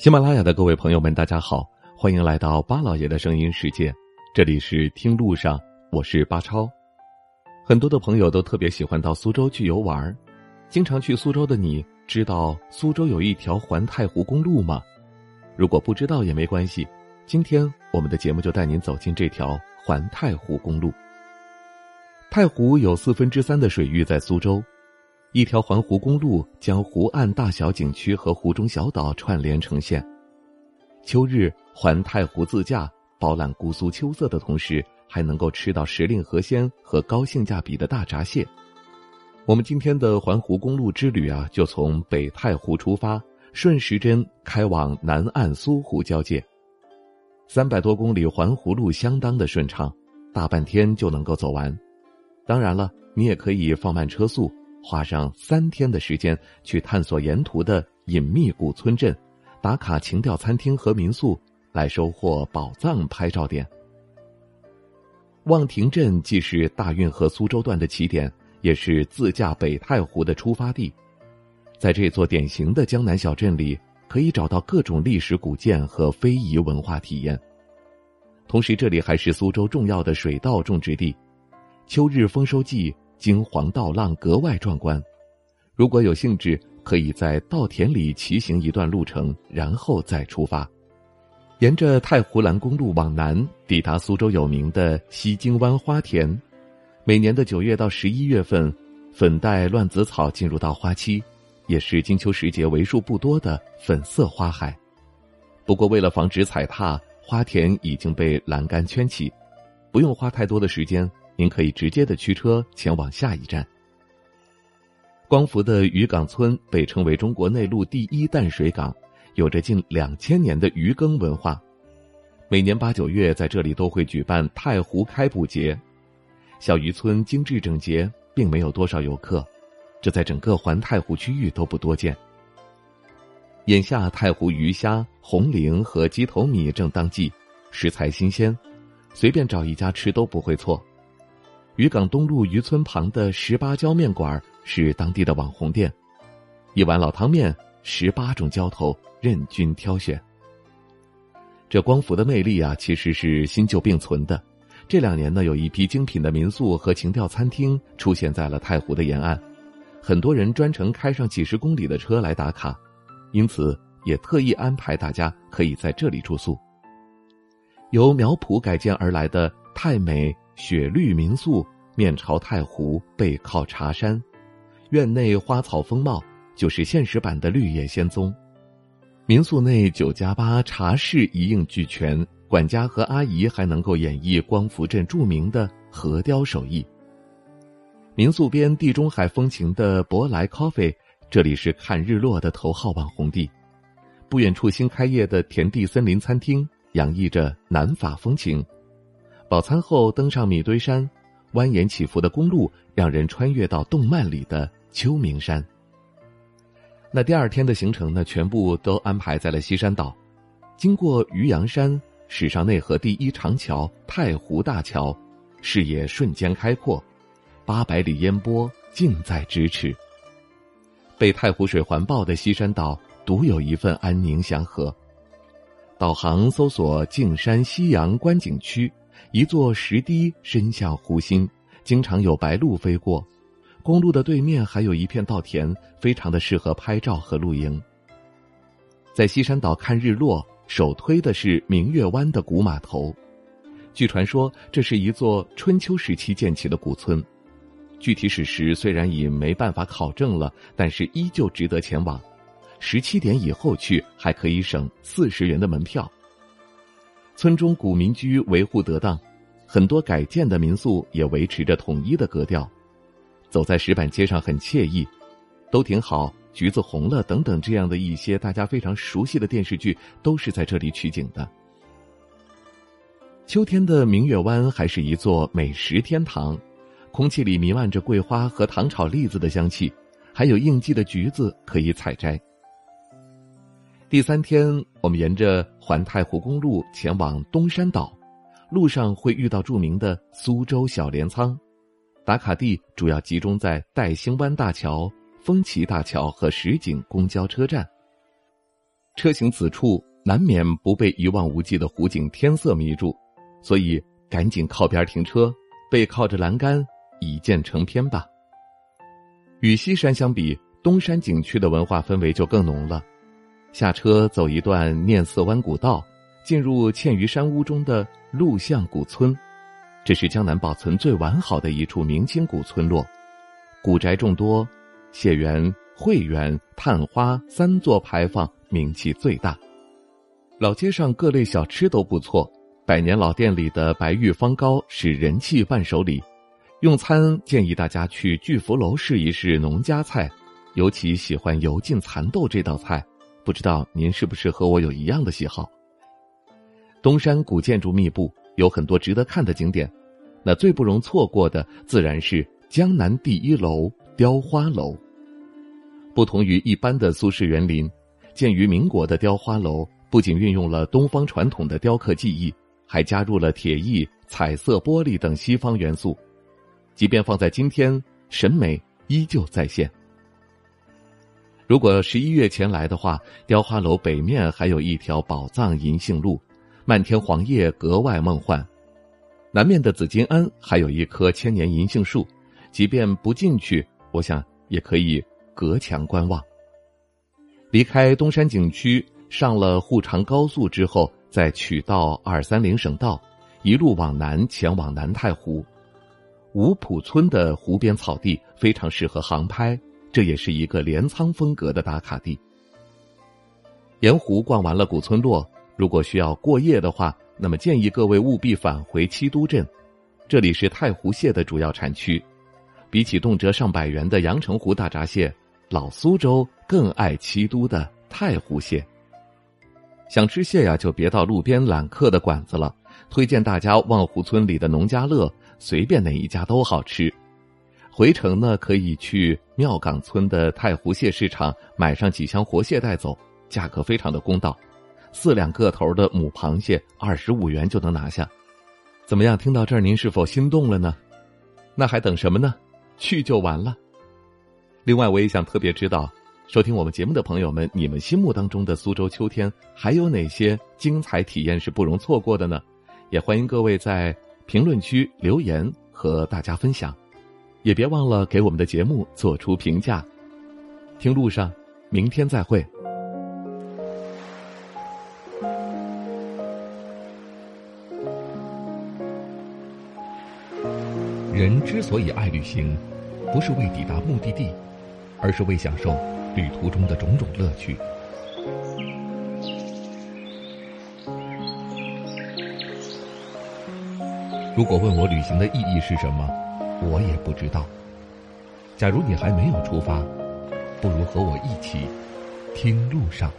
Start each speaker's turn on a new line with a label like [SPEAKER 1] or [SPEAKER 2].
[SPEAKER 1] 喜马拉雅的各位朋友们，大家好，欢迎来到巴老爷的声音世界。这里是听路上，我是巴超。很多的朋友都特别喜欢到苏州去游玩，经常去苏州的你，知道苏州有一条环太湖公路吗？如果不知道也没关系，今天我们的节目就带您走进这条环太湖公路。太湖有四分之三的水域在苏州。一条环湖公路将湖岸大小景区和湖中小岛串联成线。秋日环太湖自驾，饱览姑苏秋色的同时，还能够吃到时令河鲜和高性价比的大闸蟹。我们今天的环湖公路之旅啊，就从北太湖出发，顺时针开往南岸苏湖交界。三百多公里环湖路相当的顺畅，大半天就能够走完。当然了，你也可以放慢车速。花上三天的时间去探索沿途的隐秘古村镇，打卡情调餐厅和民宿，来收获宝藏拍照点。望亭镇既是大运河苏州段的起点，也是自驾北太湖的出发地。在这座典型的江南小镇里，可以找到各种历史古建和非遗文化体验。同时，这里还是苏州重要的水稻种植地，秋日丰收季。金黄稻浪格外壮观，如果有兴致，可以在稻田里骑行一段路程，然后再出发，沿着太湖蓝公路往南，抵达苏州有名的西京湾花田。每年的九月到十一月份，粉黛乱子草进入到花期，也是金秋时节为数不多的粉色花海。不过，为了防止踩踏，花田已经被栏杆圈起，不用花太多的时间。您可以直接的驱车前往下一站。光福的渔港村被称为中国内陆第一淡水港，有着近两千年的渔耕文化。每年八九月在这里都会举办太湖开捕节，小渔村精致整洁，并没有多少游客，这在整个环太湖区域都不多见。眼下太湖鱼虾、红鲢和鸡头米正当季，食材新鲜，随便找一家吃都不会错。渔港东路渔村旁的十八椒面馆是当地的网红店，一碗老汤面，十八种浇头任君挑选。这光伏的魅力啊，其实是新旧并存的。这两年呢，有一批精品的民宿和情调餐厅出现在了太湖的沿岸，很多人专程开上几十公里的车来打卡，因此也特意安排大家可以在这里住宿。由苗圃改建而来的太美。雪绿民宿面朝太湖，背靠茶山，院内花草丰茂，就是现实版的绿野仙踪。民宿内九加八茶室一应俱全，管家和阿姨还能够演绎光福镇著名的河雕手艺。民宿边地中海风情的博莱 Coffee，这里是看日落的头号网红地。不远处新开业的田地森林餐厅，洋溢着南法风情。饱餐后登上米堆山，蜿蜒起伏的公路让人穿越到动漫里的秋名山。那第二天的行程呢，全部都安排在了西山岛，经过渔阳山，史上内河第一长桥太湖大桥，视野瞬间开阔，八百里烟波近在咫尺。被太湖水环抱的西山岛，独有一份安宁祥和。导航搜索径山西洋观景区。一座石堤伸向湖心，经常有白鹭飞过。公路的对面还有一片稻田，非常的适合拍照和露营。在西山岛看日落，首推的是明月湾的古码头。据传说，这是一座春秋时期建起的古村。具体史实虽然已没办法考证了，但是依旧值得前往。十七点以后去，还可以省四十元的门票。村中古民居维护得当，很多改建的民宿也维持着统一的格调。走在石板街上很惬意，都挺好。橘子红了等等，这样的一些大家非常熟悉的电视剧都是在这里取景的。秋天的明月湾还是一座美食天堂，空气里弥漫着桂花和糖炒栗子的香气，还有应季的橘子可以采摘。第三天，我们沿着环太湖公路前往东山岛，路上会遇到著名的苏州小镰仓，打卡地主要集中在戴兴湾大桥、风旗大桥和石井公交车站。车行此处难免不被一望无际的湖景天色迷住，所以赶紧靠边停车，背靠着栏杆，一键成片吧。与西山相比，东山景区的文化氛围就更浓了。下车走一段念寺湾古道，进入嵌于山屋中的鹿巷古村，这是江南保存最完好的一处明清古村落，古宅众多，谢园、会园、探花三座牌坊名气最大。老街上各类小吃都不错，百年老店里的白玉方糕是人气伴手礼。用餐建议大家去聚福楼试一试农家菜，尤其喜欢油浸蚕豆这道菜。不知道您是不是和我有一样的喜好？东山古建筑密布，有很多值得看的景点。那最不容错过的自然是江南第一楼雕花楼。不同于一般的苏式园林，建于民国的雕花楼不仅运用了东方传统的雕刻技艺，还加入了铁艺、彩色玻璃等西方元素。即便放在今天，审美依旧在线。如果十一月前来的话，雕花楼北面还有一条宝藏银杏路，漫天黄叶格外梦幻；南面的紫金庵还有一棵千年银杏树，即便不进去，我想也可以隔墙观望。离开东山景区，上了沪长高速之后，再取道二三零省道，一路往南前往南太湖。五浦村的湖边草地非常适合航拍。这也是一个镰仓风格的打卡地。沿湖逛完了古村落，如果需要过夜的话，那么建议各位务必返回七都镇，这里是太湖蟹的主要产区。比起动辄上百元的阳澄湖大闸蟹，老苏州更爱七都的太湖蟹。想吃蟹呀，就别到路边揽客的馆子了，推荐大家望湖村里的农家乐，随便哪一家都好吃。回程呢，可以去庙岗村的太湖蟹市场买上几箱活蟹带走，价格非常的公道，四两个头的母螃蟹二十五元就能拿下。怎么样？听到这儿您是否心动了呢？那还等什么呢？去就完了。另外，我也想特别知道，收听我们节目的朋友们，你们心目当中的苏州秋天还有哪些精彩体验是不容错过的呢？也欢迎各位在评论区留言和大家分享。也别忘了给我们的节目做出评价。听路上，明天再会。人之所以爱旅行，不是为抵达目的地，而是为享受旅途中的种种乐趣。如果问我旅行的意义是什么？我也不知道。假如你还没有出发，不如和我一起听路上。